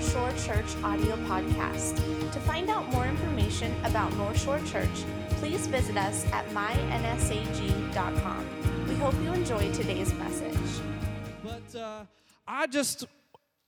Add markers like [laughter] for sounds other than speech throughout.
North Shore Church audio podcast. To find out more information about North Shore Church, please visit us at mynsag.com. We hope you enjoy today's message. But uh, I just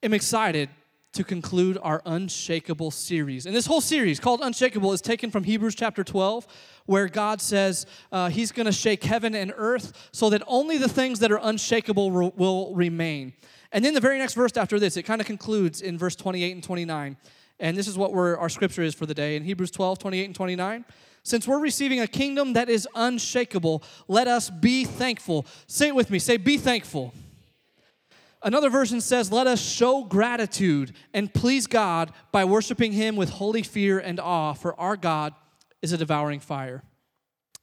am excited to conclude our Unshakable series. And this whole series called Unshakable is taken from Hebrews chapter 12, where God says uh, He's going to shake heaven and earth so that only the things that are unshakable will remain. And then the very next verse after this, it kind of concludes in verse 28 and 29. And this is what our scripture is for the day in Hebrews 12, 28 and 29. Since we're receiving a kingdom that is unshakable, let us be thankful. Say it with me. Say, be thankful. Another version says, Let us show gratitude and please God by worshiping Him with holy fear and awe, for our God is a devouring fire.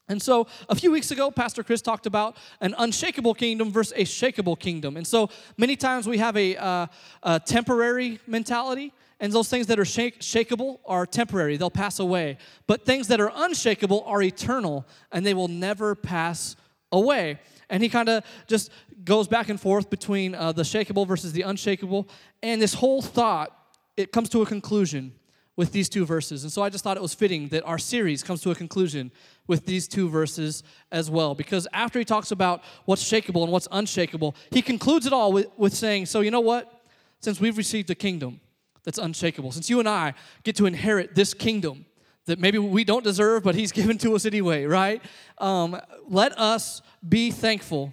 And so, a few weeks ago, Pastor Chris talked about an unshakable kingdom versus a shakable kingdom. And so, many times we have a, uh, a temporary mentality, and those things that are shake, shakeable are temporary, they'll pass away. But things that are unshakable are eternal, and they will never pass away. And he kind of just goes back and forth between uh, the shakable versus the unshakable. And this whole thought, it comes to a conclusion with these two verses. And so I just thought it was fitting that our series comes to a conclusion with these two verses as well. Because after he talks about what's shakable and what's unshakable, he concludes it all with, with saying, So, you know what? Since we've received a kingdom that's unshakable, since you and I get to inherit this kingdom that maybe we don't deserve, but he's [laughs] given to us anyway, right? Um, let us be thankful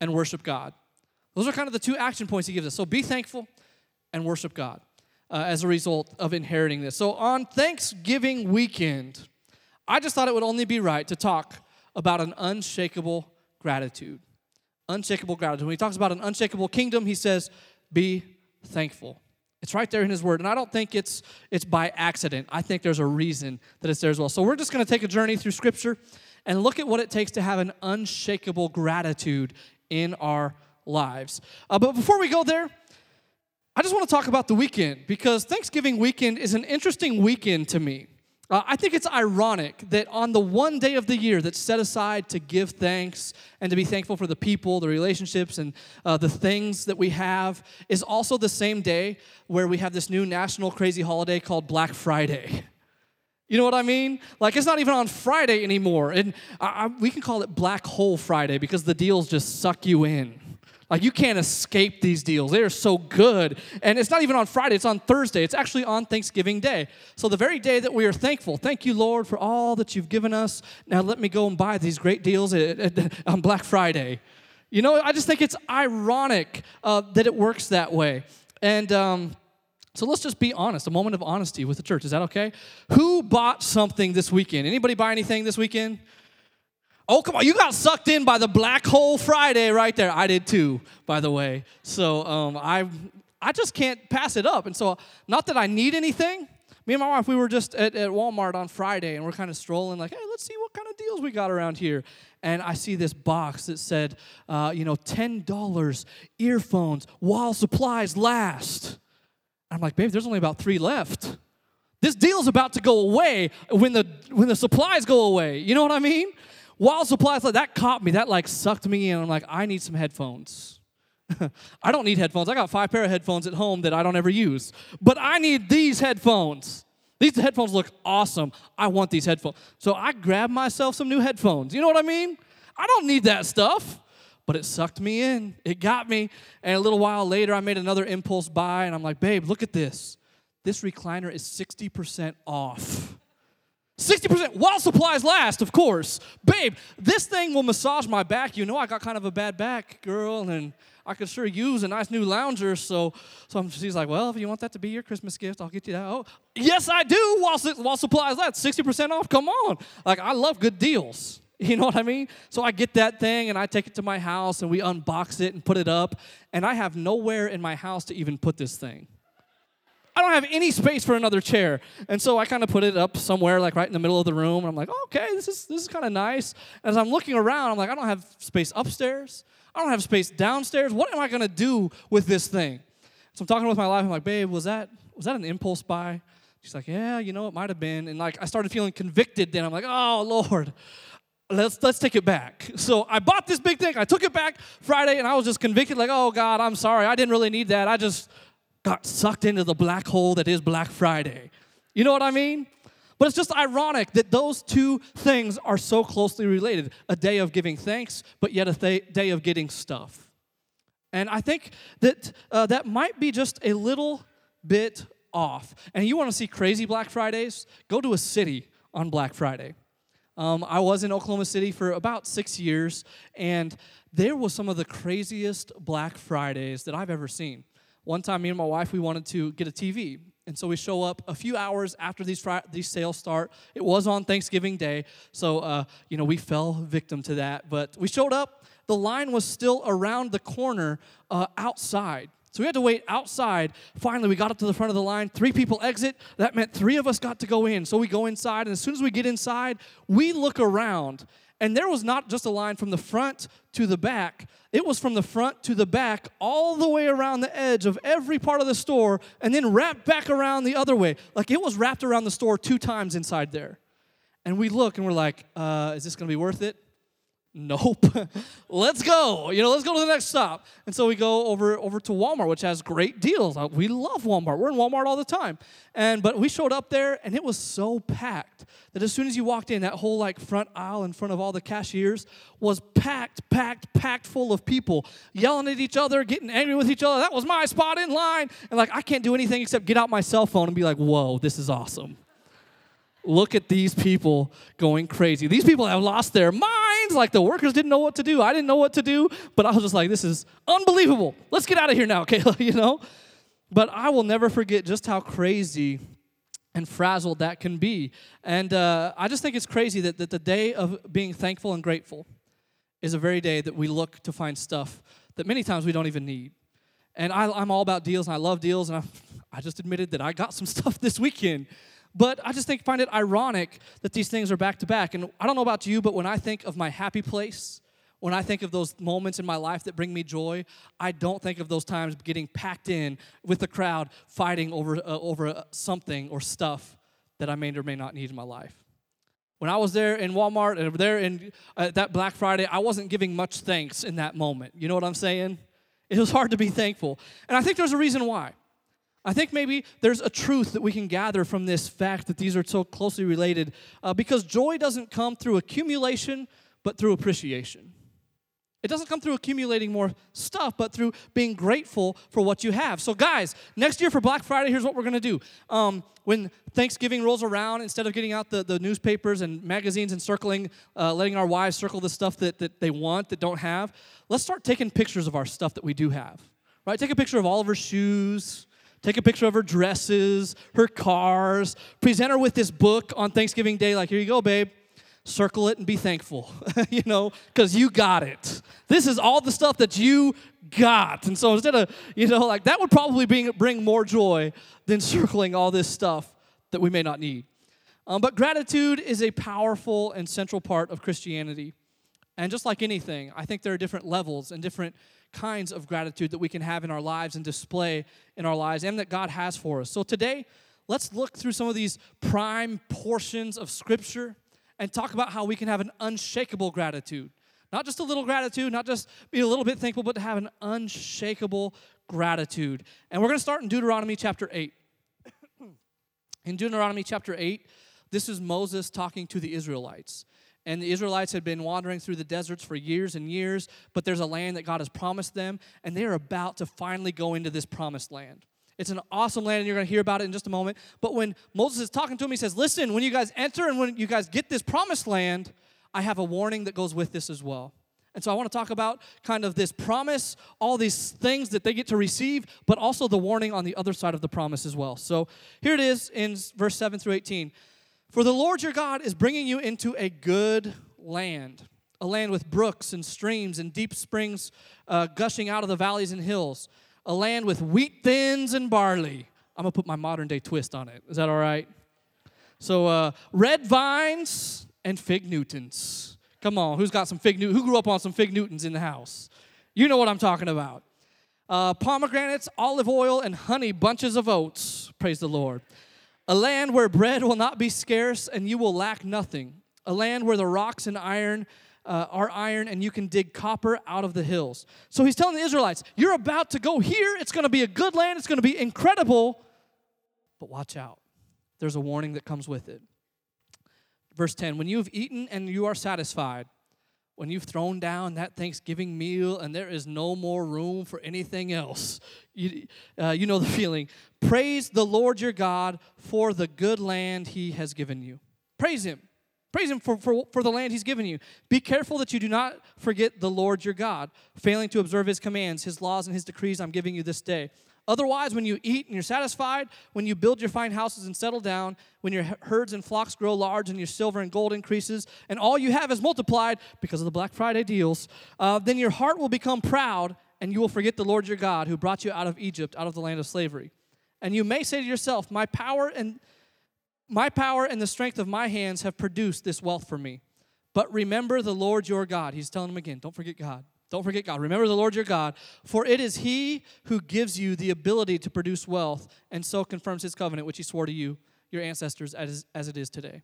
and worship God. Those are kind of the two action points he gives us. So be thankful and worship God uh, as a result of inheriting this. So on Thanksgiving weekend, I just thought it would only be right to talk about an unshakable gratitude. Unshakable gratitude. When he talks about an unshakable kingdom, he says, be thankful. It's right there in his word. And I don't think it's it's by accident. I think there's a reason that it's there as well. So we're just going to take a journey through scripture and look at what it takes to have an unshakable gratitude in our lives. Uh, but before we go there, I just want to talk about the weekend because Thanksgiving weekend is an interesting weekend to me. Uh, I think it's ironic that on the one day of the year that's set aside to give thanks and to be thankful for the people, the relationships, and uh, the things that we have is also the same day where we have this new national crazy holiday called Black Friday. You know what I mean? Like it's not even on Friday anymore, and I, I, we can call it Black Hole Friday because the deals just suck you in. Like you can't escape these deals. They are so good. And it's not even on Friday, it's on Thursday. It's actually on Thanksgiving Day. So the very day that we are thankful, thank you, Lord, for all that you've given us. Now let me go and buy these great deals on Black Friday. You know, I just think it's ironic uh, that it works that way. And um, so let's just be honest, a moment of honesty with the church. Is that okay? Who bought something this weekend? Anybody buy anything this weekend? Oh, come on. You got sucked in by the Black Hole Friday right there. I did too, by the way. So um, I, I just can't pass it up. And so, not that I need anything. Me and my wife, we were just at, at Walmart on Friday and we're kind of strolling, like, hey, let's see what kind of deals we got around here. And I see this box that said, uh, you know, $10 earphones while supplies last. I'm like, babe, there's only about three left. This deal's about to go away when the when the supplies go away. You know what I mean? While supplies like that caught me. That like sucked me in. I'm like, I need some headphones. [laughs] I don't need headphones. I got five pair of headphones at home that I don't ever use. But I need these headphones. These headphones look awesome. I want these headphones. So I grabbed myself some new headphones. You know what I mean? I don't need that stuff. But it sucked me in. It got me. And a little while later, I made another impulse buy, and I'm like, babe, look at this. This recliner is 60% off. 60% while supplies last, of course. Babe, this thing will massage my back. You know, I got kind of a bad back, girl, and I could sure use a nice new lounger. So, so she's like, Well, if you want that to be your Christmas gift, I'll get you that. Oh, yes, I do. While, while supplies last, 60% off. Come on. Like, I love good deals. [laughs] You know what I mean? So I get that thing and I take it to my house and we unbox it and put it up. And I have nowhere in my house to even put this thing. I don't have any space for another chair. And so I kind of put it up somewhere, like right in the middle of the room. And I'm like, okay, this is this is kind of nice. As I'm looking around, I'm like, I don't have space upstairs. I don't have space downstairs. What am I gonna do with this thing? So I'm talking with my wife. I'm like, babe, was that was that an impulse buy? She's like, yeah, you know, it might have been. And like I started feeling convicted. Then I'm like, oh Lord, let's let's take it back. So I bought this big thing. I took it back Friday, and I was just convicted, like, oh God, I'm sorry. I didn't really need that. I just got sucked into the black hole that is Black Friday. You know what I mean? But it's just ironic that those two things are so closely related a day of giving thanks, but yet a th- day of getting stuff. And I think that uh, that might be just a little bit off. And you want to see crazy Black Fridays? Go to a city on Black Friday. Um, I was in Oklahoma City for about six years, and there was some of the craziest Black Fridays that I've ever seen. One time, me and my wife, we wanted to get a TV. And so we show up a few hours after these, these sales start. It was on Thanksgiving Day, so uh, you know we fell victim to that. But we showed up. The line was still around the corner uh, outside. So we had to wait outside. Finally, we got up to the front of the line. Three people exit. That meant three of us got to go in. So we go inside, and as soon as we get inside, we look around, and there was not just a line from the front to the back, it was from the front to the back, all the way around the edge of every part of the store, and then wrapped back around the other way. Like it was wrapped around the store two times inside there. And we look and we're like, uh, is this gonna be worth it? Nope. [laughs] let's go. You know, let's go to the next stop. And so we go over over to Walmart, which has great deals. Uh, we love Walmart. We're in Walmart all the time. And but we showed up there and it was so packed that as soon as you walked in, that whole like front aisle in front of all the cashiers was packed, packed, packed full of people yelling at each other, getting angry with each other. That was my spot in line. And like I can't do anything except get out my cell phone and be like, "Whoa, this is awesome." Look at these people going crazy. These people have lost their Like the workers didn't know what to do. I didn't know what to do, but I was just like, this is unbelievable. Let's get out of here now, [laughs] Kayla, you know? But I will never forget just how crazy and frazzled that can be. And uh, I just think it's crazy that, that the day of being thankful and grateful is a very day that we look to find stuff that many times we don't even need. And I, am all about deals and I love deals, and I, I just admitted that I got some [laughs] stuff this weekend but I just think find it ironic that these things are back to back. And I don't know about you, but when I think of my happy place, when I think of those moments in my life that bring me joy, I don't think of those times getting packed in with the crowd fighting over, uh, over uh, something or stuff that I may or may not need in my life. When I was there in Walmart and there in uh, that Black Friday, I wasn't giving much thanks in that moment. You know what I'm saying? It was hard to be thankful. And I think there's a reason why. I think maybe there's a truth that we can gather from this fact that these are so closely related uh, because joy doesn't come through accumulation, but through appreciation. It doesn't come through accumulating more stuff, but through being grateful for what you have. So, guys, next year for Black Friday, here's what we're gonna do. Um, when Thanksgiving rolls around, instead of getting out the, the newspapers and magazines and circling, uh, letting our wives circle the stuff that, that they want that don't have, let's start taking pictures of our stuff that we do have. Right? Take a picture of all of her shoes, Take a picture of her dresses, her cars. Present her with this book on Thanksgiving Day, like, here you go, babe. Circle it and be thankful, [laughs] you know, because you got it. This is all the stuff that you got. And so instead of, you know, like that would probably bring, bring more joy than circling all this stuff that we may not need. Um, but gratitude is a powerful and central part of Christianity. And just like anything, I think there are different levels and different kinds of gratitude that we can have in our lives and display in our lives and that God has for us. So today, let's look through some of these prime portions of Scripture and talk about how we can have an unshakable gratitude. Not just a little gratitude, not just be a little bit thankful, but to have an unshakable gratitude. And we're going to start in Deuteronomy chapter 8. in Deuteronomy chapter 8, this is Moses talking to the Israelites. And the Israelites had been wandering through the deserts for years and years, but there's a land that God has promised them, and they are about to finally go into this promised land. It's an awesome land, and you're going to hear about it in just a moment. But when Moses is talking to him, he says, Listen, when you guys enter and when you guys get this promised land, I have a warning that goes with this as well. And so I want to talk about kind of this promise, all these things that they get to receive, but also the warning on the other side of the promise as well. So here it is in verse 7 through 18. For the Lord your God is bringing you into a good land, a land with brooks and streams and deep springs uh, gushing out of the valleys and hills, a land with wheat thins and barley. I'm gonna put my modern day twist on it. Is that all right? So, uh, red vines and fig Newtons. Come on, who's got some fig Newtons? Who grew up on some fig Newtons in the house? You know what I'm talking about. Uh, pomegranates, olive oil, and honey bunches of oats. Praise the Lord. A land where bread will not be scarce and you will lack nothing. A land where the rocks and iron uh, are iron, and you can dig copper out of the hills. So he's telling the Israelites, You're about to go here. It's going to be a good land, it's going to be incredible. But watch out. There's a warning that comes with it. Verse 10 When you have eaten and you are satisfied, when you've thrown down that Thanksgiving meal and there is no more room for anything else. You, uh, you know the [laughs] feeling. Praise the Lord your God for the good land he has given you. Praise him. Praise him for, for, for the land he's given you. Be careful that you do not forget the Lord your God, failing to observe his commands, his laws, and his decrees I'm giving you this day. Otherwise, when you eat and you're satisfied, when you build your fine houses and settle down, when your herds and flocks grow large and your silver and gold increases, and all you have is multiplied because of the Black Friday deals, uh, then your heart will become proud and you will forget the Lord your God who brought you out of Egypt, out of the land of slavery. And you may say to yourself, My power and my power and the strength of my hands have produced this wealth for me. But remember the Lord your God. He's telling him again, don't forget God. Don't forget God. Remember the Lord your God, for it is He who gives you the ability to produce wealth and so confirms His covenant, which He swore to you, your ancestors, as, as it is today.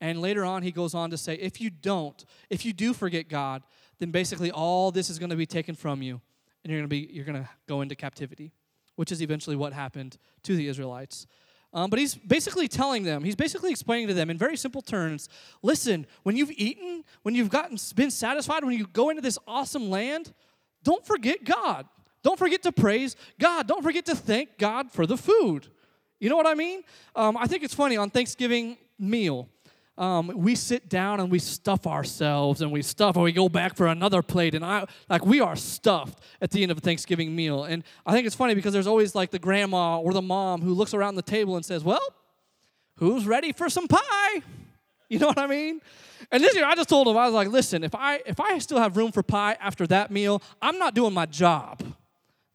And later on, He goes on to say, if you don't, if you do forget God, then basically all this is going to be taken from you, and you're going to be you're going to go into captivity, which is eventually what happened to the Israelites. Um, but he's basically telling them, he's basically explaining to them in very simple terms listen, when you've eaten, when you've gotten been satisfied, when you go into this awesome land, don't forget God. Don't forget to praise God. Don't forget to thank God for the food. You know what I mean? Um, I think it's funny on Thanksgiving meal um, we sit down and we stuff ourselves and we stuff and we go back for another plate and I like we are stuffed at the end of a Thanksgiving meal. And I think it's funny because there's always like the grandma or the mom who looks around the table and says, "Well, who's ready for some pie?" You know what I mean? And this year I just told him I was like, "Listen, if I if I still have room for pie after that meal, I'm not doing my job."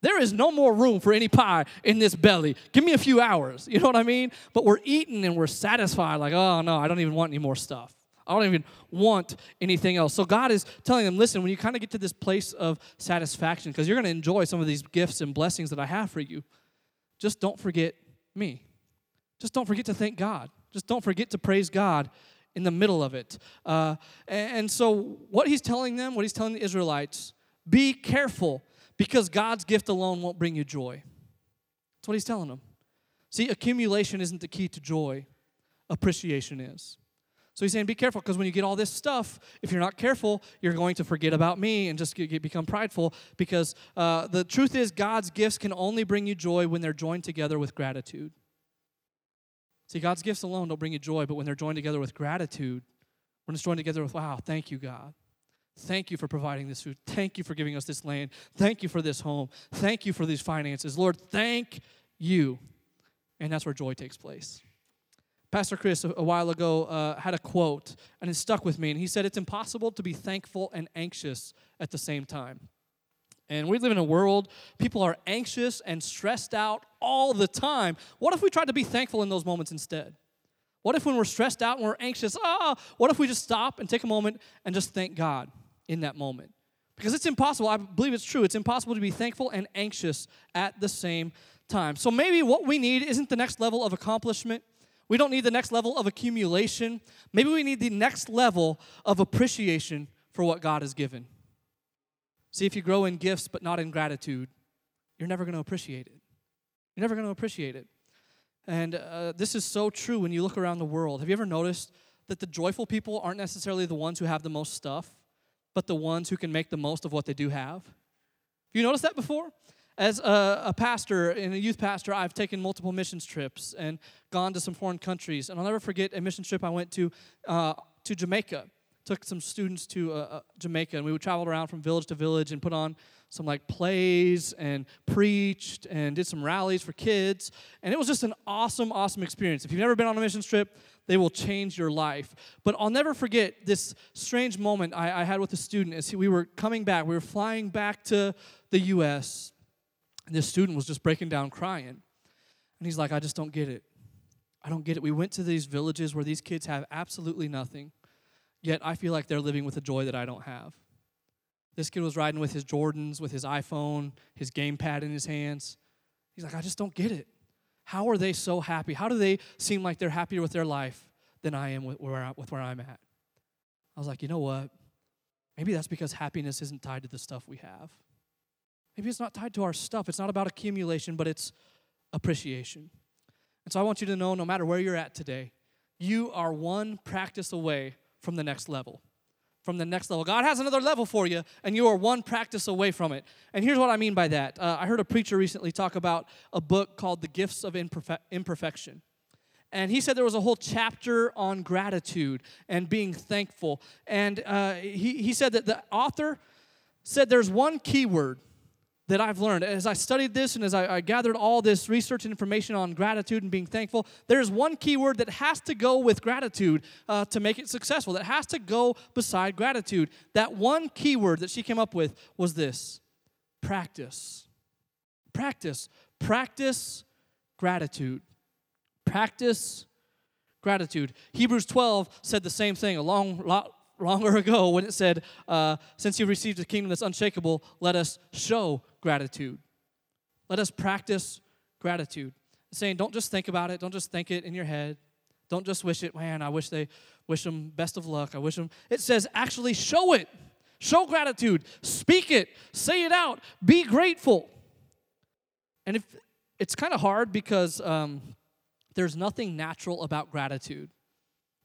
There is no more room for any pie in this belly. Give me a few hours. You know what I mean? But we're eating and we're satisfied, like, oh no, I don't even want any more stuff. I don't even want anything else. So God is telling them, listen, when you kind of get to this place of satisfaction, because you're going to enjoy some of these gifts and blessings that I have for you, just don't forget me. Just don't forget to thank God. Just don't forget to praise God in the middle of it. Uh, and so, what he's telling them, what he's telling the Israelites, be careful because God's gift alone won't bring you joy. That's what he's telling them. See, accumulation isn't the key to joy, appreciation is. So he's saying, be careful because when you get all this stuff, if you're not careful, you're going to forget about me and just get, get, become prideful. Because uh, the truth is, God's gifts can only bring you joy when they're joined together with gratitude. See, God's gifts alone don't bring you joy, but when they're joined together with gratitude, when it's joined together with, wow, thank you, God. Thank you for providing this food. Thank you for giving us this land. Thank you for this home. Thank you for these finances. Lord, thank you. And that's where joy takes place. Pastor Chris, a, while ago, uh, had a quote, and it stuck with me. And he said, It's impossible to be thankful and anxious at the same time. And we live in a world, people are anxious and stressed out all the time. What if we tried to be thankful in those moments instead? What if when we're stressed out and we're anxious, ah, what if we just stop and take a moment and just thank God? In that moment. Because it's impossible, I believe it's true, it's impossible to be thankful and anxious at the same time. So maybe what we need isn't the next level of accomplishment. We don't need the next level of accumulation. Maybe we need the next level of appreciation for what God has given. See, if you grow in gifts but not in gratitude, you're never going to appreciate it. You're never going to appreciate it. And uh, this is so true when you look around the world. Have you ever noticed that the joyful people aren't necessarily the ones who have the most stuff? But the ones who can make the most of what they do have. You noticed that before? As a, a, pastor and a youth pastor, I've taken multiple missions trips and gone to some foreign countries. And I'll never forget a mission trip I went to uh, to Jamaica. Took some students to uh, uh Jamaica, and we would travel around from village to village and put on some like plays and preached and did some rallies for kids. And it was just an awesome, awesome experience. If you've never been on a mission trip, they will change your life. But I'll never forget this strange moment I, I had with a student as we were coming back. We were flying back to the U.S., and this student was just breaking down crying. And he's like, I just don't get it. I don't get it. We went to these villages where these kids have absolutely nothing, yet I feel like they're living with a joy that I don't have. This kid was riding with his Jordans, with his iPhone, his gamepad in his hands. He's like, I just don't get it. How are they so happy? How do they seem like they're happier with their life than I am with where, I, with where I'm at? I was like, you know what? Maybe that's because happiness isn't tied to the stuff we have. Maybe it's not tied to our stuff. It's not about accumulation, but it's appreciation. And so I want you to know no matter where you're at today, you are one practice away from the next level. From the next level. God has another level for you, and you are one practice away from it. And here's what I mean by that. Uh, I heard a preacher recently talk about a book called The Gifts of Imperfe- Imperfection. And he said there was a whole chapter on gratitude and being thankful. And uh, he, he said that the author said there's one key word that I've learned as I studied this and as I, I, gathered all this research and information on gratitude and being thankful, there's one key word that has to go with gratitude uh, to make it successful, that has to go beside gratitude. That one key word that she came up with was this practice. Practice. Practice gratitude. Practice gratitude. Hebrews 12 said the same thing a long, lot longer ago when it said, uh, Since you received a kingdom that's unshakable, let us show gratitude. Let us practice gratitude. Saying, don't just think about it, don't just think it in your head. Don't just wish it, man, I wish they wish them best of luck. I wish them. It says actually show it. Show gratitude. Speak it. Say it out. Be grateful. And if it's kind of hard because um, there's nothing natural about gratitude.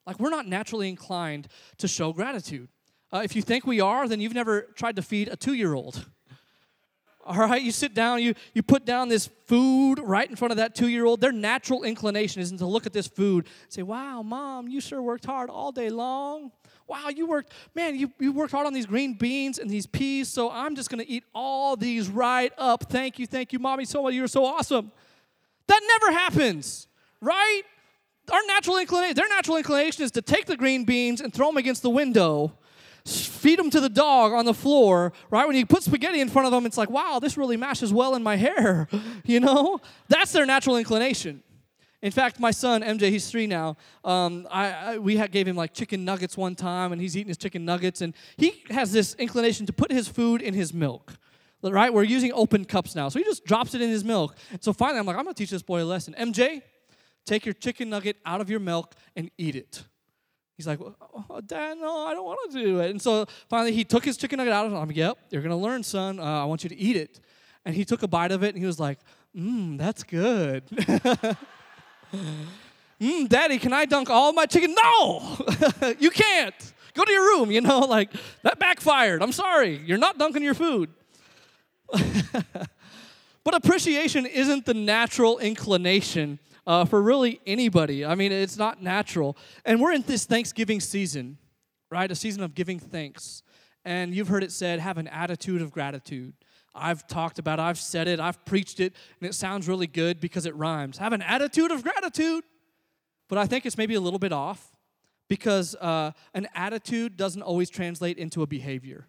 Like, we're not naturally inclined to show gratitude. Uh, if you think we are, then you've never tried to feed a two year old. [laughs] All right, you sit down, you, you put down this food right in front of that two year old. Their natural inclination isn't to look at this food and say, Wow, mom, you sure worked hard all day long. Wow, you worked, man, you, you worked hard on these green beans and these peas, so I'm just gonna eat all these right up. Thank you, thank you, mommy, so much. You're so awesome. That never happens, right? Our natural inclination, their natural inclination is to take the green beans and throw them against the window feed them to the dog on the floor, right? When you put spaghetti in front of them, it's like, wow, this really mashes well in my hair, [laughs] you know? That's their natural inclination. In fact, my son MJ, he's three now. Um, I, I, we had, gave him like chicken nuggets one time, and he's eating his chicken nuggets, and he has this inclination to put his food in his milk. Right? We're using open cups now, so he just drops it in his milk. So finally, I'm like, I'm gonna teach this boy a lesson. MJ, take your chicken nugget out of your milk and eat it. He's like, oh, Dad, no, I don't want to do it. And so finally, he took his chicken nugget out. I'm like, yep, you're to learn, son. Uh, I want you to eat it. And he took a bite of it, and he was like, mmm, that's good. Mmm, [laughs] Daddy, can I dunk all my chicken? No, [laughs] you can't. Go to your room, you know, [laughs] like, that backfired. I'm sorry. You're not dunking your food. but appreciation isn't the natural inclination uh, for really anybody. I mean, it's not natural. And we're in this Thanksgiving season, right? A season of giving thanks. And you've heard it said, have an attitude of gratitude. I've talked about it, I've said it, I've preached it, and it sounds really good because it rhymes. Have an attitude of gratitude. But I think it's maybe a little bit off because uh, an attitude doesn't always translate into a behavior.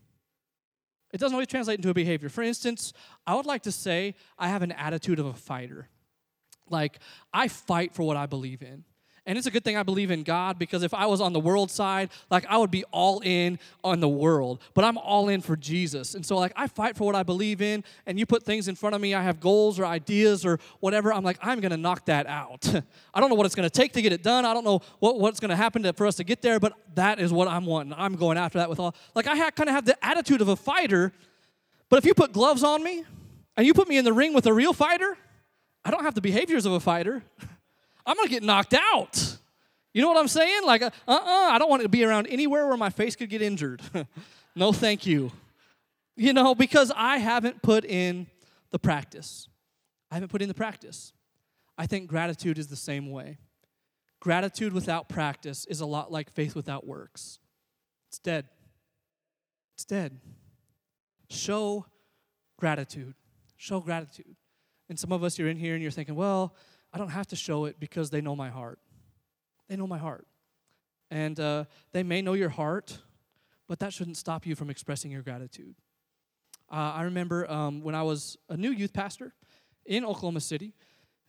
It doesn't always translate into a behavior. For instance, I would like to say I have an attitude of a fighter. Like, I fight for what I believe in. And it's a good thing I believe in God because if I was on the world side, like I would be all in on the world. But I'm all in for Jesus. And so, like, I fight for what I believe in, and you put things in front of me, I have goals or ideas or whatever. I'm like, I'm going to knock that out. [laughs] I don't know what it's going to take to get it done. I don't know what, what's going to happen for us to get there, but that is what I'm wanting. I'm going after that with all. Like, I kind of have the attitude of a fighter, but if you put gloves on me and you put me in the ring with a real fighter, I don't have the behaviors of a fighter. [laughs] I'm gonna get knocked out. You know what I'm saying? Like, uh uh-uh, uh I don't want to be around anywhere where my face could get injured. [laughs] no, thank you. You know, because I haven't put in the practice. I haven't put in the practice. I think gratitude is the same way. Gratitude without practice is a lot like faith without works. It's dead. It's dead. Show gratitude. Show gratitude. And some of us, you're in here and you're thinking, well, I don't have to show it because they know my heart. They know my heart. And uh, they may know your heart, but that shouldn't stop you from expressing your gratitude. Uh, I remember um, when I was a new youth pastor in Oklahoma City,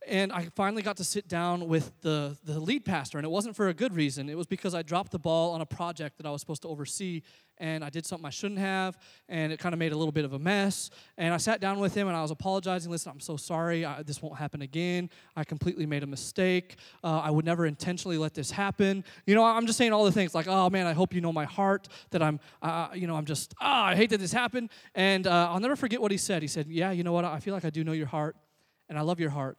and I finally got to sit down with the, the lead pastor, and it wasn't for a good reason. It was because I dropped the ball on a project that I was supposed to oversee, and I did something I shouldn't have, and it kind of made a little bit of a mess. And I sat down with him, and I was apologizing. Listen, I'm so sorry. I, this won't happen again. I completely made a mistake. Uh, I would never intentionally let this happen. You know, I'm just saying all the things like, oh man, I hope you know my heart. That I'm, uh, you know, I'm just, ah, oh, I hate that this happened. And uh, I'll never forget what he said. He said, yeah, you know what? I feel like I do know your heart, and I love your heart.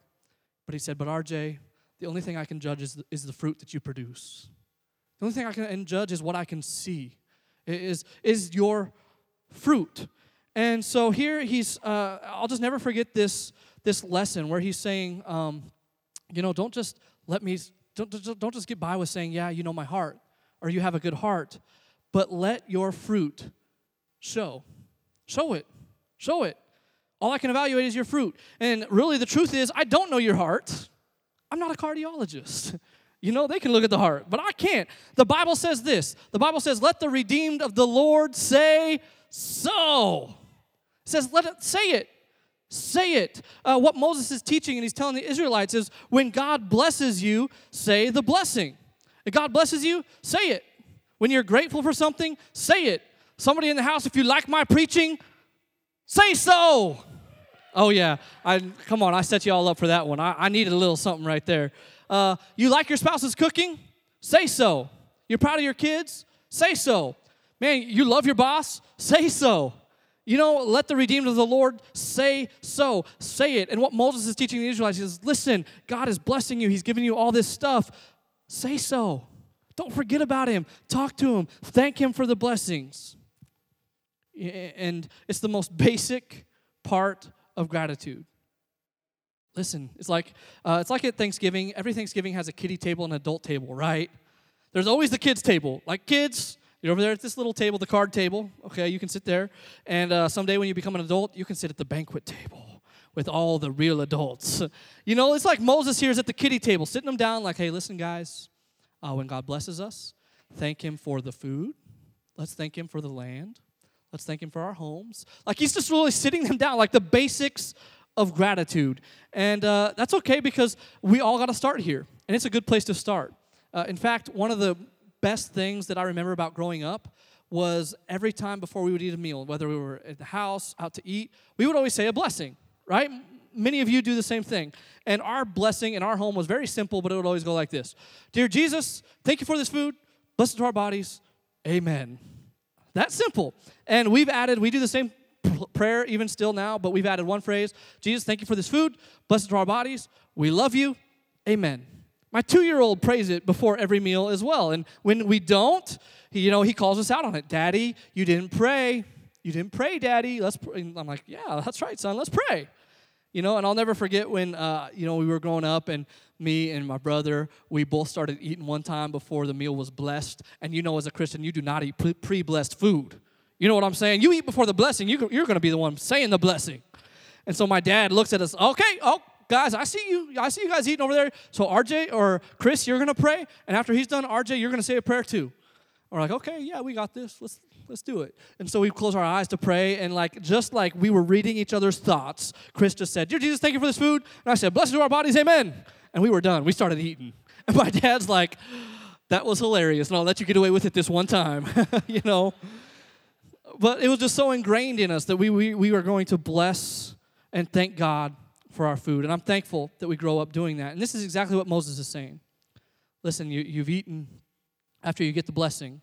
But he said, But RJ, the only thing I can judge is the, is the fruit that you produce. The only thing I can judge is what I can see, is, is your fruit. And so here he's, uh, I'll just never forget this, this lesson where he's saying, um, you know, don't just let me, don't, don't just get by with saying, yeah, you know my heart, or you have a good heart, but let your fruit show. Show it. Show it. All I can evaluate is your fruit. And really, the truth is, I don't know your heart. I'm not a cardiologist. [laughs] You know, they can look at the heart, but I can't. The Bible says this the Bible says, Let the redeemed of the Lord say so. It says, Let it say it. Say it. Uh, what Moses is teaching and he's telling the Israelites is when God blesses you, say the blessing. If God blesses you, say it. When you're grateful for something, say it. Somebody in the house, if you like my preaching, say so. Oh yeah, I come on. I set you all up for that one. I, I needed a little something right there. Uh, you like your spouse's cooking? Say so. You're proud of your kids? Say so. Man, you love your boss? Say so. You know, let the redeemed of the Lord say so. Say it. And what Moses is teaching the Israelites is listen, God is blessing you. He's giving you all this stuff. Say so. Don't forget about him. Talk to him. Thank him for the blessings. And it's the most basic part of gratitude. Listen, it's like uh, it's like at Thanksgiving. Every Thanksgiving has a kiddie table and an adult table, right? There's always the kids table. Like kids, you're over there at this little table, the card table. Okay, you can sit there, and uh, someday when you become an adult, you can sit at the banquet table with all the real adults. You know, it's like Moses here is at the kiddie table, sitting them down, like, hey, listen, guys, uh, when God blesses us, thank Him for the food. Let's thank Him for the land. Let's thank Him for our homes. Like He's just really sitting them down, like the basics of gratitude. And uh, that's okay because we all got to start here. And it's a good place to start. Uh, in fact, one of the best things that I remember about growing up was every time before we would eat a meal, whether we were at the house, out to eat, we would always say a blessing, right? Many of you do the same thing. And our blessing in our home was very simple, but it would always go like this Dear Jesus, thank you for this food. Bless it to our bodies. Amen. That's simple. And we've added, we do the same prayer even still now, but we've added one phrase Jesus, thank you for this food. Blessed to our bodies. We love you. Amen. My two year old prays it before every meal as well. And when we don't, he, you know, he calls us out on it. Daddy, you didn't pray. You didn't pray, Daddy. Let's. Pray. I'm like, yeah, that's right, son. Let's pray. You know, and I'll never forget when, uh, you know, we were growing up and me and my brother, we both started eating one time before the meal was blessed. And you know, as a Christian, you do not eat pre blessed food. You know what I'm saying? You eat before the blessing, you, you're going to be the one saying the blessing. And so my dad looks at us, okay, oh, guys, I see you. I see you guys eating over there. So RJ or Chris, you're going to pray. And after he's done, RJ, you're going to say a prayer too. We're like, okay, yeah, we got this. Let's let's do it. And so we close our eyes to pray, and like just like we were reading each other's thoughts, Chris just said, Dear Jesus, thank you for this food. And I said, Blessed to our bodies, amen. And we were done. We started eating. And my dad's like, that was hilarious, and I'll let you get away with it this one time. [laughs] you know? But it was just so ingrained in us that we, we, we were going to bless and thank God for our food. And I'm thankful that we grow up doing that. And this is exactly what Moses is saying. Listen, you, you've eaten after you get the blessing.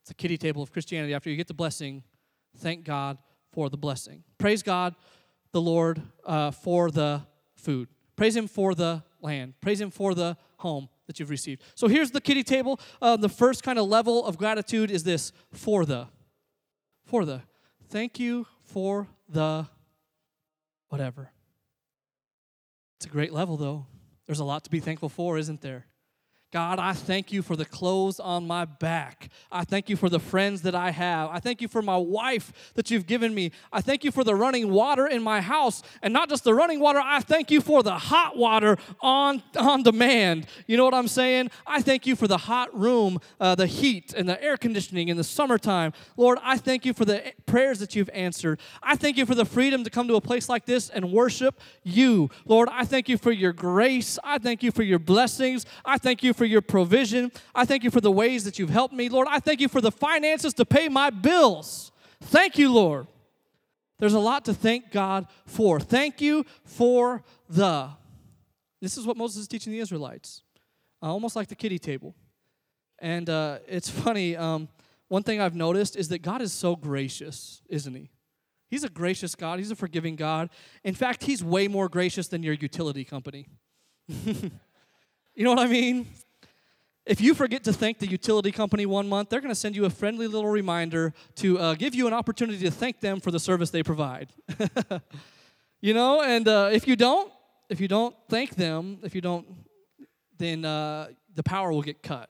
It's a kiddie table of Christianity. After you get the blessing, thank God for the blessing. Praise God, the Lord, uh, for the food. Praise Him for the land. Praise Him for the home that you've received. So here's the kiddie table. Uh, the first kind of level of gratitude is this for the for the. Thank you for the whatever. It's a great level, though. There's a lot to be thankful for, isn't there? God, I thank you for the clothes on my back. I thank you for the friends that I have. I thank you for my wife that you've given me. I thank you for the running water in my house. And not just the running water, I thank you for the hot water on, on demand. You know what I'm saying? I thank you for the hot room, uh, the heat, and the air conditioning in the summertime. Lord, I thank you for the prayers that you've answered. I thank you for the freedom to come to a place like this and worship you. Lord, I thank you for your grace. I thank you for your blessings. I thank you for your provision. I thank you for the ways that you've helped me. Lord, I thank you for the finances to pay my bills. Thank you, Lord. There's a lot to thank God for. Thank you for the. This is what Moses is teaching the Israelites, uh, almost like the kiddie table. And uh, it's [laughs] funny. Um, one thing I've noticed is that God is so gracious, isn't He? He's a gracious God. He's a forgiving God. In fact, He's way more gracious than your utility company. [laughs] you know what I mean? If you forget to thank the utility company one month, they're going to send you a friendly little reminder to uh, give you an opportunity to thank them for the service they provide. [laughs] you know, and uh, if you don't, if you don't thank them, if you don't, then uh, the power will get cut,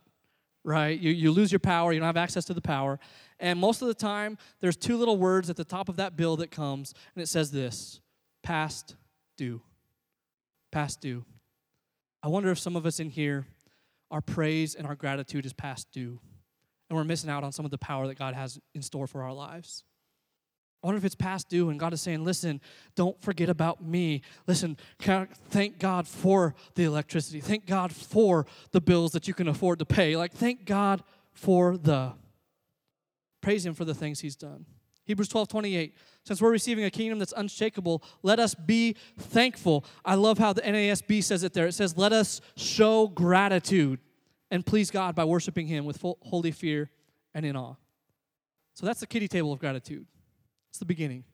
right? You, you lose your power, you don't have access to the power. And most of the time, there's two little words at the top of that bill that comes, and it says this past due. Past due. I wonder if some of us in here our praise and our gratitude is past due. And we're missing out on some of the power that God has in store for our lives. I wonder if it's past due and God is saying, listen, don't forget about me. Listen, thank God for the electricity. Thank God for the bills that you can afford to pay. Like, thank God for the. Praise Him for the things He's done. Hebrews 12 28. Since we're receiving a kingdom that's unshakable, let us be thankful. I love how the NASB says it there. It says, Let us show gratitude and please God by worshiping Him with full, holy fear and in awe. So that's the kiddie table of gratitude. It's the beginning.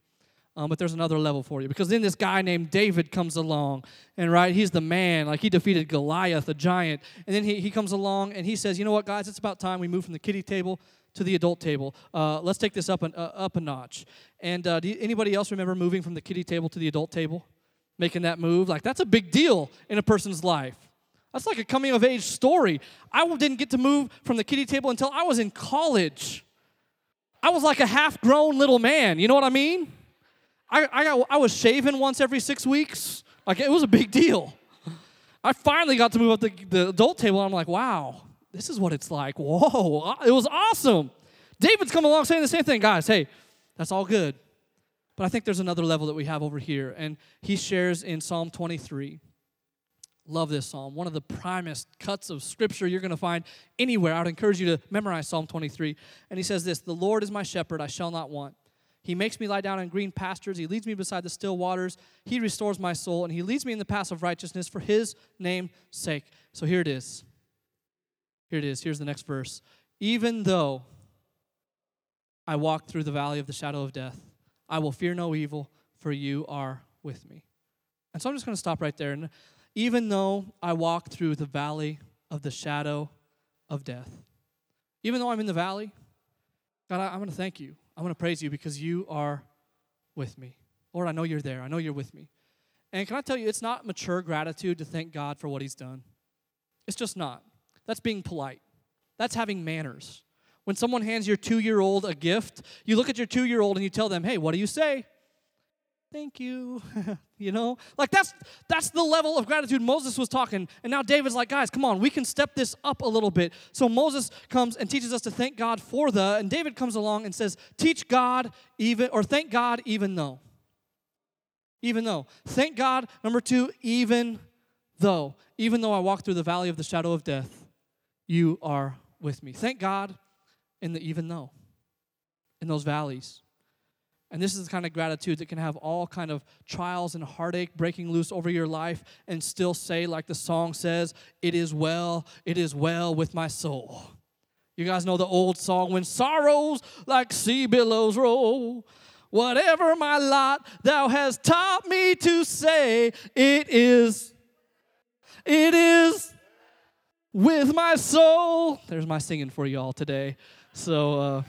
Um, but there's another level for you because then this guy named David comes along, and right, he's the man. Like he defeated Goliath, the giant. And then he, he comes along and he says, You know what, guys, it's about time we move from the kiddie table to the adult table. Uh, let's take this up, an, uh, up a notch. And uh, do you, anybody else remember moving from the kiddie table to the adult table? Making that move? Like, that's a big deal in a person's life. That's like a coming of age story. I didn't get to move from the kiddie table until I was in college. I was like a half grown little man. You know what I mean? I, I, got, I was shaving once every six weeks. Like, it was a big deal. I finally got to move up the, the adult table. I'm like, wow, this is what it's like. Whoa, uh, it was awesome. David's come along saying the same thing. Guys, hey, that's all good. But I think there's another level that we have over here. And he shares in Psalm 23. Love this psalm. One of the primest cuts of scripture you're going to find anywhere. I would encourage you to memorize Psalm 23. And he says this The Lord is my shepherd, I shall not want. He makes me lie down in green pastures. He leads me beside the still waters. He restores my soul, and he leads me in the paths of righteousness for his name's sake. So here it is here it is. Here's the next verse. Even though I walk through the valley of the shadow of death, I will fear no evil, for you are with me. And so I'm just going to stop right there. And even though I walk through the valley of the shadow of death, even though I'm in the valley, God, I, am going to thank you. I'm going to praise you because you are with me. Lord, I know you're there. I know you're with me. And can I tell you, it's not mature gratitude to thank God for what He's done. It's just not. That's being polite. That's having manners. When someone hands your two year old a gift, you look at your two year old and you tell them, hey, what do you say? Thank you. [laughs] you know? Like that's that's the level of gratitude Moses was talking. And now David's like, guys, come on, we can step this up a little bit. So Moses comes and teaches us to thank God for the, and David comes along and says, teach God even, or thank God even though. Even though. Thank God, number two, even though. Even though I walk through the valley of the shadow of death, you are with me. Thank God in the even though, in those valleys. And this is the kind of gratitude that can have all kind of trials and heartache breaking loose over your life and still say, like the song says, it is well, it is well with my soul. You guys know the old song, when sorrows like sea billows roll. Whatever my lot, thou hast taught me to say, it is, it is with my soul. There's my singing for y'all today. So, uh,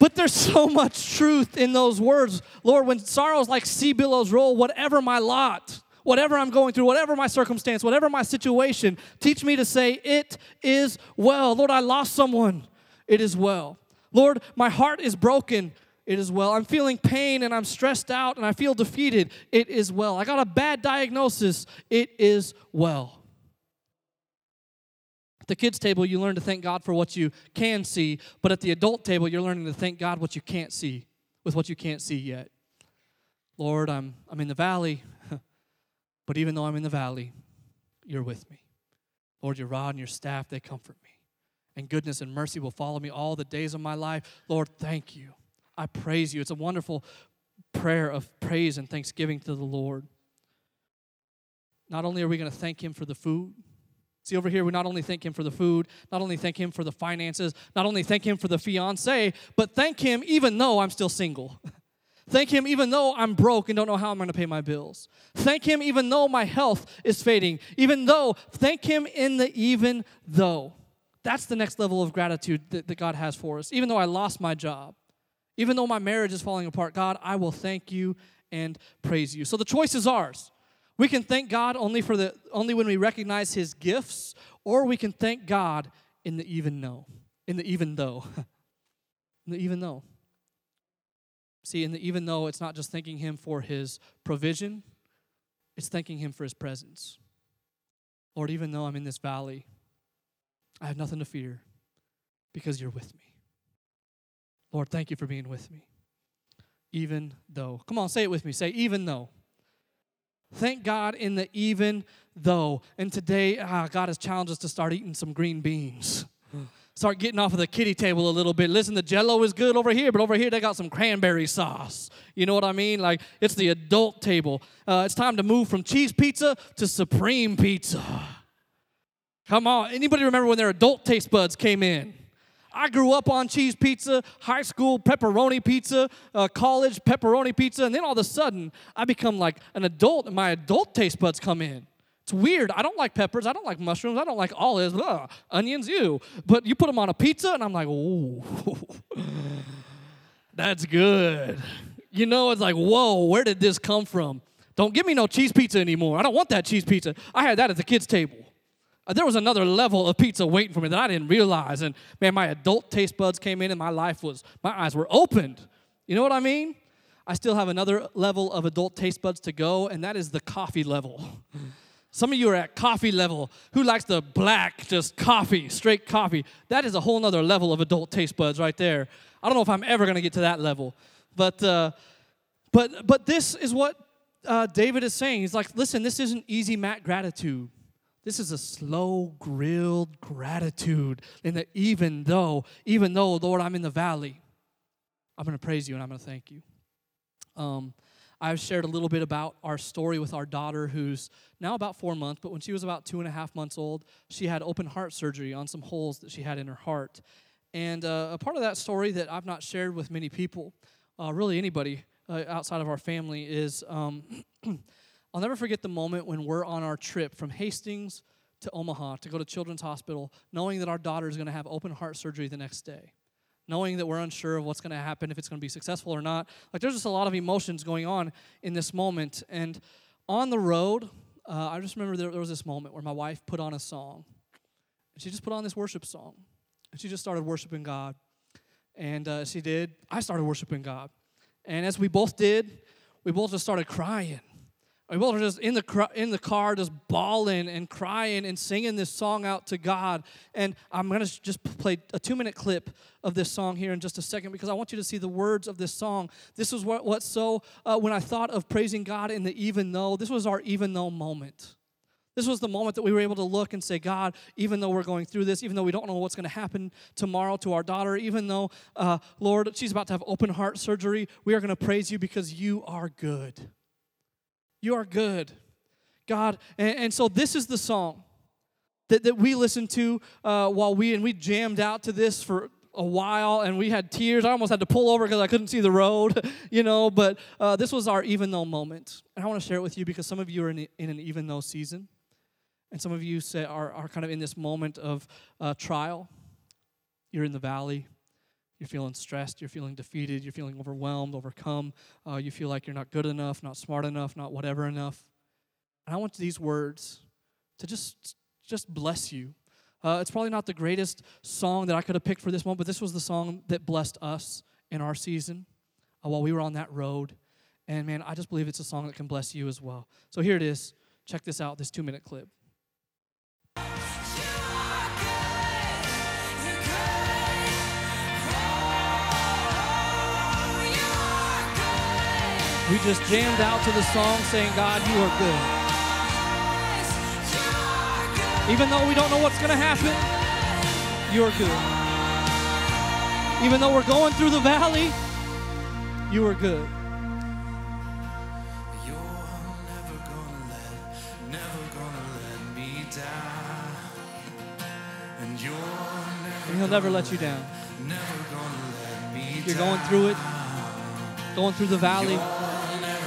but there's so much truth in those words. Lord, when sorrows like sea billows roll, whatever my lot, whatever I'm going through, whatever my circumstance, whatever my situation, teach me to say, It is well. Lord, I lost someone. It is well. Lord, my heart is broken. It is well. I'm feeling pain and I'm stressed out and I feel defeated. It is well. I got a bad diagnosis. It is well. The kids' table, you learn to thank God for what you can see, but at the adult table, you're learning to thank God what you can't see with what you can't see yet. Lord, I'm, I'm in the valley, [laughs] but even though I'm in the valley, you're with me. Lord, your rod and your staff, they comfort me. And goodness and mercy will follow me all the days of my life. Lord, thank you. I praise you. It's a wonderful prayer of praise and thanksgiving to the Lord. Not only are we going to thank Him for the food, see over here, we not only thank Him for the food, not only thank Him for the finances, not only thank Him for the fiance, but thank Him even though I'm still single. [laughs] Thank Him even though I'm broke and don't know how I'm going to pay my bills. Thank Him even though my health is fading. Even though, thank Him in the even though. That's the next level of gratitude that, that God has for us. Even though I lost my job, even though my marriage is falling apart, God, I will thank you and praise you. So the choice is ours. We can thank God only for the only when we recognize his gifts, or we can thank God in the even though. In the even though. [laughs] in the even though. See, in the even though, it's not just thanking him for his provision, it's thanking him for his presence. Lord, even though I'm in this valley, I have nothing to fear because you're with me. Lord, thank you for being with me. Even though. Come on, say it with me. Say, even though. Thank God in the even though. And today, ah, God has challenged us to start eating some green beans. [sighs] Start getting off of the kiddie table a little bit. Listen, the jello is good over here, but over here they got some cranberry sauce. You know what I mean? Like, it's the adult table. Uh, it's time to move from cheese pizza to supreme pizza. Come on. Anybody remember when their adult taste buds came in? I grew up on cheese pizza, high school pepperoni pizza, uh, college pepperoni pizza, and then all of a sudden I become like an adult and my adult taste buds come in. It's weird. I don't like peppers. I don't like mushrooms. I don't like olives. Ugh, onions, you. But you put them on a pizza, and I'm like, ooh, [laughs] that's good. You know, it's like, whoa, where did this come from? Don't give me no cheese pizza anymore. I don't want that cheese pizza. I had that at the kids' table. Uh, there was another level of pizza waiting for me that I didn't realize. And man, my adult taste buds came in and my life was, my eyes were opened. You know what I mean? I still have another level of adult taste buds to go, and that is the coffee level. Some of you are at coffee level. Who likes the black, just coffee, straight coffee? That is a whole nother level of adult taste buds right there. I don't know if I'm ever going to get to that level. But, uh, but, but this is what uh, David is saying. He's like, listen, this isn't Easy Mac gratitude. This is a slow, grilled gratitude. And that even though, even though, Lord, I'm in the valley, I'm going to praise you and I'm going to thank you. Um, I've shared a little bit about our story with our daughter, who's now about four months, but when she was about two and a half months old, she had open heart surgery on some holes that she had in her heart. And uh, a part of that story that I've not shared with many people, uh, really anybody uh, outside of our family, is um, [clears throat] I'll never forget the moment when we're on our trip from Hastings to Omaha to go to Children's Hospital, knowing that our daughter is going to have open heart surgery the next day, knowing that we're unsure of what's going to happen, if it's going to be successful or not. Like, there's just a lot of emotions going on in this moment. And on the road, uh, I just remember there, there was this moment where my wife put on a song. And she just put on this worship song. And she just started worshiping God. And uh, she did. I started worshiping God. And as we both did, we both just started crying both are just in the, in the car, just bawling and crying and singing this song out to God. And I'm going to just play a two minute clip of this song here in just a second because I want you to see the words of this song. This was what, what so, uh, when I thought of praising God in the even though, this was our even though moment. This was the moment that we were able to look and say, God, even though we're going through this, even though we don't know what's going to happen tomorrow to our daughter, even though, uh, Lord, she's about to have open heart surgery, we are going to praise you because you are good. You are good, God. And, and so this is the song that, that we listened to uh, while we, and we jammed out to this for a while and we had tears. I almost had to pull over because I couldn't see the road, [laughs] you know, but uh, this was our even though moment. And I want to share it with you because some of you are in, in an even though season. And some of you say, are, are kind of in this moment of uh, trial. You're in the valley. You're feeling stressed, you're feeling defeated, you're feeling overwhelmed, overcome. Uh, you feel like you're not good enough, not smart enough, not whatever enough. And I want these words to just just bless you. Uh, it's probably not the greatest song that I could have picked for this moment, but this was the song that blessed us in our season uh, while we were on that road. And man, I just believe it's a song that can bless you as well. So here it is. Check this out, this two minute clip. We just jammed out to the song saying, God, you are good. Even though we don't know what's going to happen, you are good. Even though we're going through the valley, you are good. And he'll never let you down. You're going through it, going through the valley.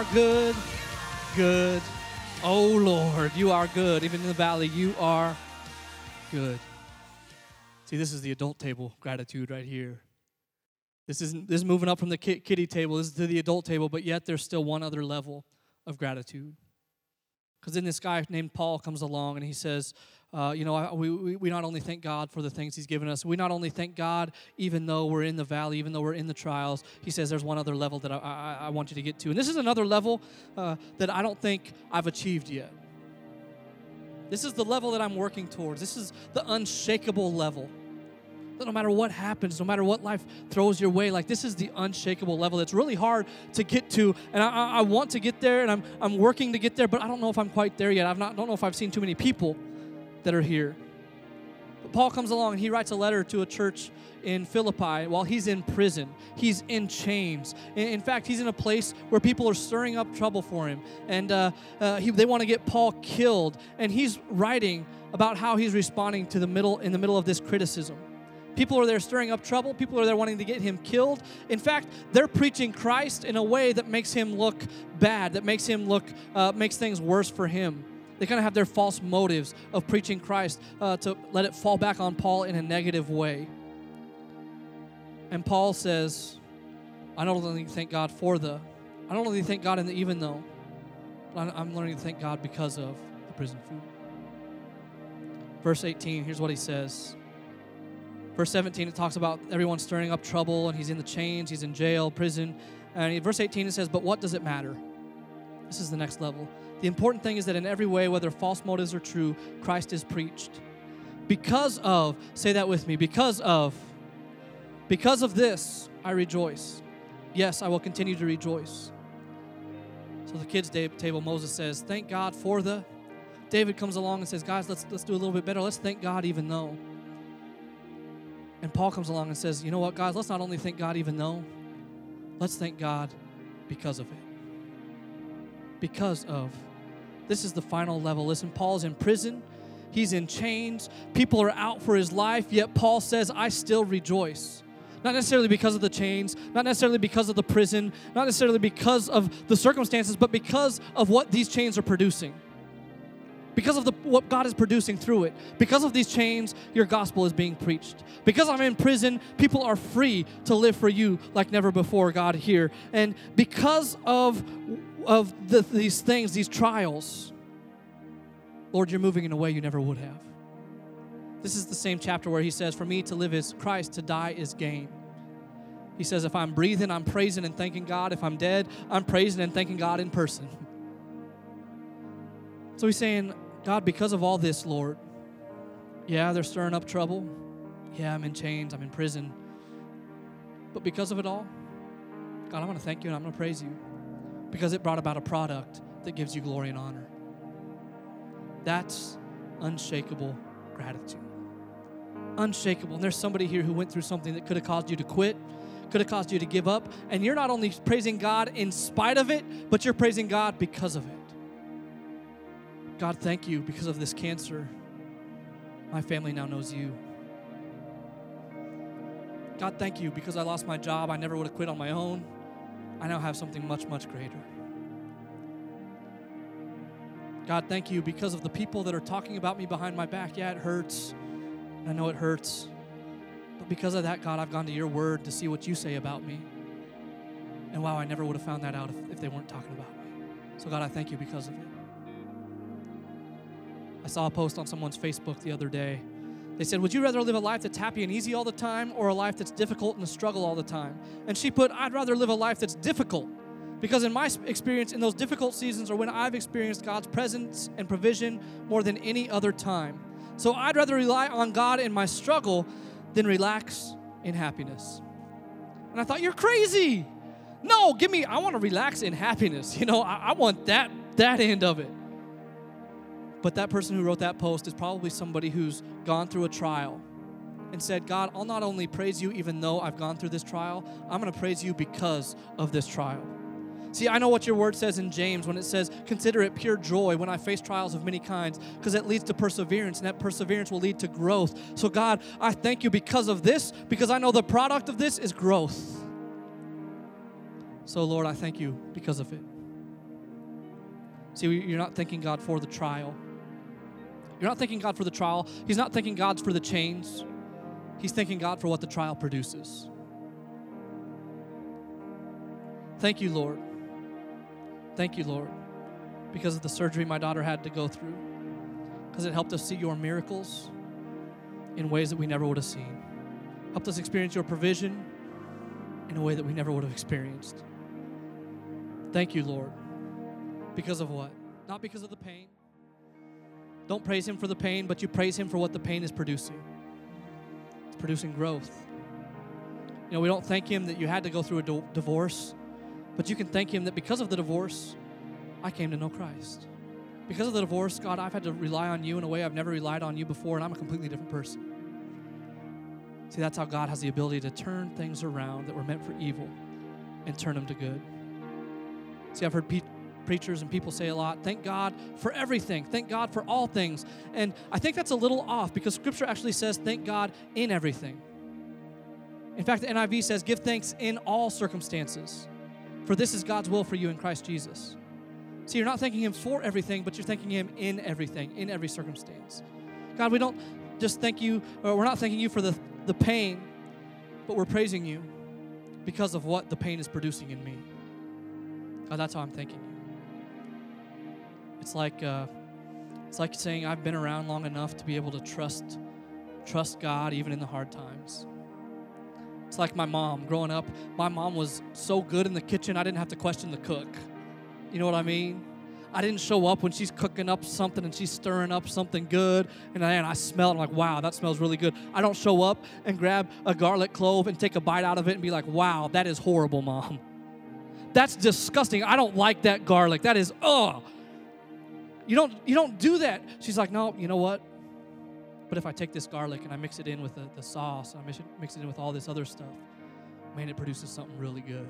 are good, good. Oh Lord, you are good. Even in the valley, you are good. See, this is the adult table gratitude right here. This isn't this is moving up from the kiddie table. This is to the adult table, but yet there's still one other level of gratitude. Because then this guy named Paul comes along and he says, uh, you know, we, we not only thank God for the things He's given us, we not only thank God even though we're in the valley, even though we're in the trials. He says there's one other level that I, I, I want you to get to. And this is another level uh, that I don't think I've achieved yet. This is the level that I'm working towards. This is the unshakable level that no matter what happens, no matter what life throws your way, like this is the unshakable level. It's really hard to get to, and I, I want to get there, and I'm, I'm working to get there, but I don't know if I'm quite there yet. Not, don't know if I've seen too many people that are here. But Paul comes along and he writes a letter to a church in Philippi while he's in prison. He's in chains. In, fact, he's in a place where people are stirring up trouble for him, and uh, uh, he, they want to get Paul killed. And he's writing about how he's responding to the middle in the middle of this criticism. People are there stirring up trouble. People are there wanting to get him killed. In fact, they're preaching Christ in a way that makes him look bad, that makes him look, uh, makes things worse for him. They kind of have their false motives of preaching Christ uh, to let it fall back on Paul in a negative way. And Paul says, I don't only thank God for the, I don't only thank God in the even though, I'm learning to thank God because of the prison food. Verse 18, here's what he says. Verse 17, it talks about everyone stirring up trouble and he's in the chains, he's in jail, prison. And in verse 18, it says, But what does it matter? This is the next level. The important thing is that in every way, whether false motives or true, Christ is preached. Because of, say that with me, because of, because of this, I rejoice. Yes, I will continue to rejoice. So the kids' table, Moses says, Thank God for the. David comes along and says, Guys, let's, let's do a little bit better. Let's thank God even though. And Paul comes along and says, You know what, guys, let's not only thank God even though, let's thank God because of it. Because of. This is the final level. Listen, Paul's in prison, he's in chains, people are out for his life, yet Paul says, I still rejoice. Not necessarily because of the chains, not necessarily because of the prison, not necessarily because of the circumstances, but because of what these chains are producing because of the, what God is producing through it. Because of these chains, your gospel is being preached. Because I'm in prison, people are free to live for you like never before, God, here. And because of, of the, these things, these trials, Lord, you're moving in a way you never would have. This is the same chapter where he says, For me to live is Christ, to die is gain. He says, if I'm breathing, I'm praising and thanking God. If I'm dead, I'm praising and thanking God in person. [laughs] So he's saying, God, because of all this, Lord, yeah, they're stirring up trouble. Yeah, I'm in chains, I'm in prison. But because of it all, God, I want to thank you and I'm going to praise you because it brought about a product that gives you glory and honor. That's unshakable gratitude. Unshakable. And there's somebody here who went through something that could have caused you to quit, could have caused you to give up. And you're not only praising God in spite of it, but you're praising God because of it. God, thank you because of this cancer. My family now knows you. God, thank you because I lost my job. I never would have quit on my own. I now have something much, much greater. God, thank you because of the people that are talking about me behind my back. Yeah, it hurts. I know it hurts. But because of that, God, I've gone to your word to see what you say about me. And wow, I never would have found that out if, if they weren't talking about me. So, God, I thank you because of it. I saw a post on someone's Facebook the other day. They said, Would you rather live a life that's happy and easy all the time or a life that's difficult and a struggle all the time? And she put, I'd rather live a life that's difficult. Because in my experience, in those difficult seasons, are when I've experienced God's presence and provision more than any other time. So I'd rather rely on God in my struggle than relax in happiness. And I thought, You're crazy. No, give me, I want to relax in happiness. [laughs] You know, I, I want that that end of it. But that person who wrote that post is probably somebody who's gone through a trial and said, God, I'll not only praise you even though I've gone through this trial, I'm going to praise you because of this trial. See, I know what your word says in James when it says, Consider it pure joy when I face trials of many kinds, because it leads to perseverance, and that perseverance will lead to growth. So, God, I thank you because of this, because I know the product of this is growth. So, Lord, I thank you because of it. See, you're not thanking God for the trial. You're not thanking God for the trial. He's not thanking God for the chains. He's thanking God for what the trial produces. Thank you, Lord. Thank you, Lord, because of the surgery my daughter had to go through, because it helped us see your miracles in ways that we never would have seen, helped us experience your provision in a way that we never would have experienced. Thank you, Lord. Because of what? Not because of the pain. Don't praise Him for the pain, but you praise Him for what the pain is producing. It's producing growth. You know, we don't thank Him that you had to go through a do- divorce, but you can thank Him that because of the divorce, I came to know Christ. Because of the divorce, God, I've had to rely on you in a way I've never relied on you before, and I'm a completely different person. See, that's how God has the ability to turn things around that were meant for evil and turn them to good. See, I've heard pe- preachers and people say a lot thank God for everything, thank God for all things. And I think that's a little off because scripture actually says thank God in everything. In fact, the NIV says give thanks in all circumstances, for this is God's will for you in Christ Jesus. See, you're not thanking Him for everything, but you're thanking Him in everything, in every circumstance. God, we don't just thank you, or we're not thanking you for the, the pain, but we're praising you because of what the pain is producing in me. God, that's how I'm thanking you. It's like uh, it's like saying I've been around long enough to be able to trust trust God even in the hard times. It's like my mom growing up. My mom was so good in the kitchen, I didn't have to question the cook. You know what I mean? I didn't show up when she's cooking up something and she's stirring up something good, and I, and I smell it. I'm like, wow, that smells really good. I don't show up and grab a garlic clove and take a bite out of it and be like, wow, that is horrible, mom. That's disgusting. I don't like that garlic. That is, ugh. You don't, you don't do that. She's like, no, you know what? But if I take this garlic and I mix it in with the, the sauce, I mix it, mix it in with all this other stuff, man, it produces something really good.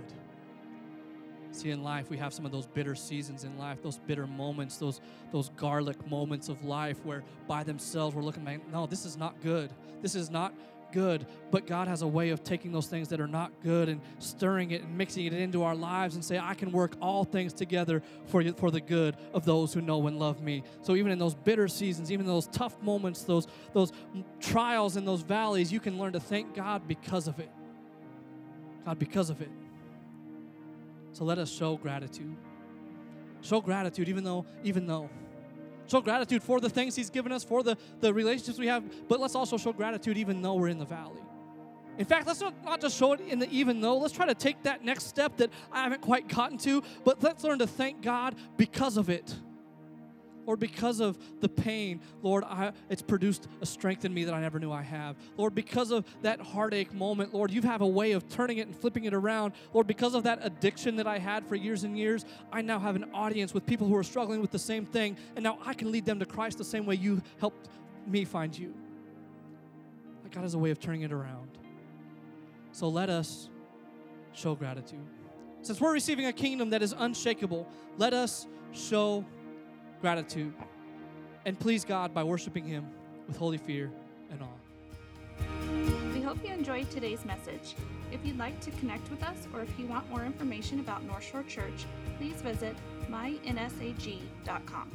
See, in life, we have some of those bitter seasons in life, those bitter moments, those, those garlic moments of life where by themselves we're looking back, no, this is not good. This is not good. But God has a way of taking those things that are not good and stirring it and mixing it into our lives and say, I can work all things together for, you, for the good of those who know and love me. So even in those bitter seasons, even those tough moments, those, those trials and those valleys, you can learn to thank God because of it. God, because of it. So let us show gratitude. Show gratitude even though, even though. Show gratitude for the things He's given us, for the, the relationships we have, but let's also show gratitude even though we're in the valley. In fact, let's not, not just show it in the even though. Let's try to take that next step that I haven't quite gotten to, but let's learn to thank God because of it. Lord, because of the pain, Lord, I, it's produced a strength in me that I never knew I have. Lord, because of that heartache moment, Lord, you have a way of turning it and flipping it around. Lord, because of that addiction that I had for years and years, I now have an audience with people who are struggling with the same thing, and now I can lead them to Christ the same way you helped me find you. God has a way of turning it around. So let us show gratitude. Since we're receiving a kingdom that is unshakable, let us show gratitude and please God by worshiping Him with holy fear and awe. We hope you enjoyed today's message. If you'd like to connect with us or if you want more information about North Shore Church, please visit mynsag.com.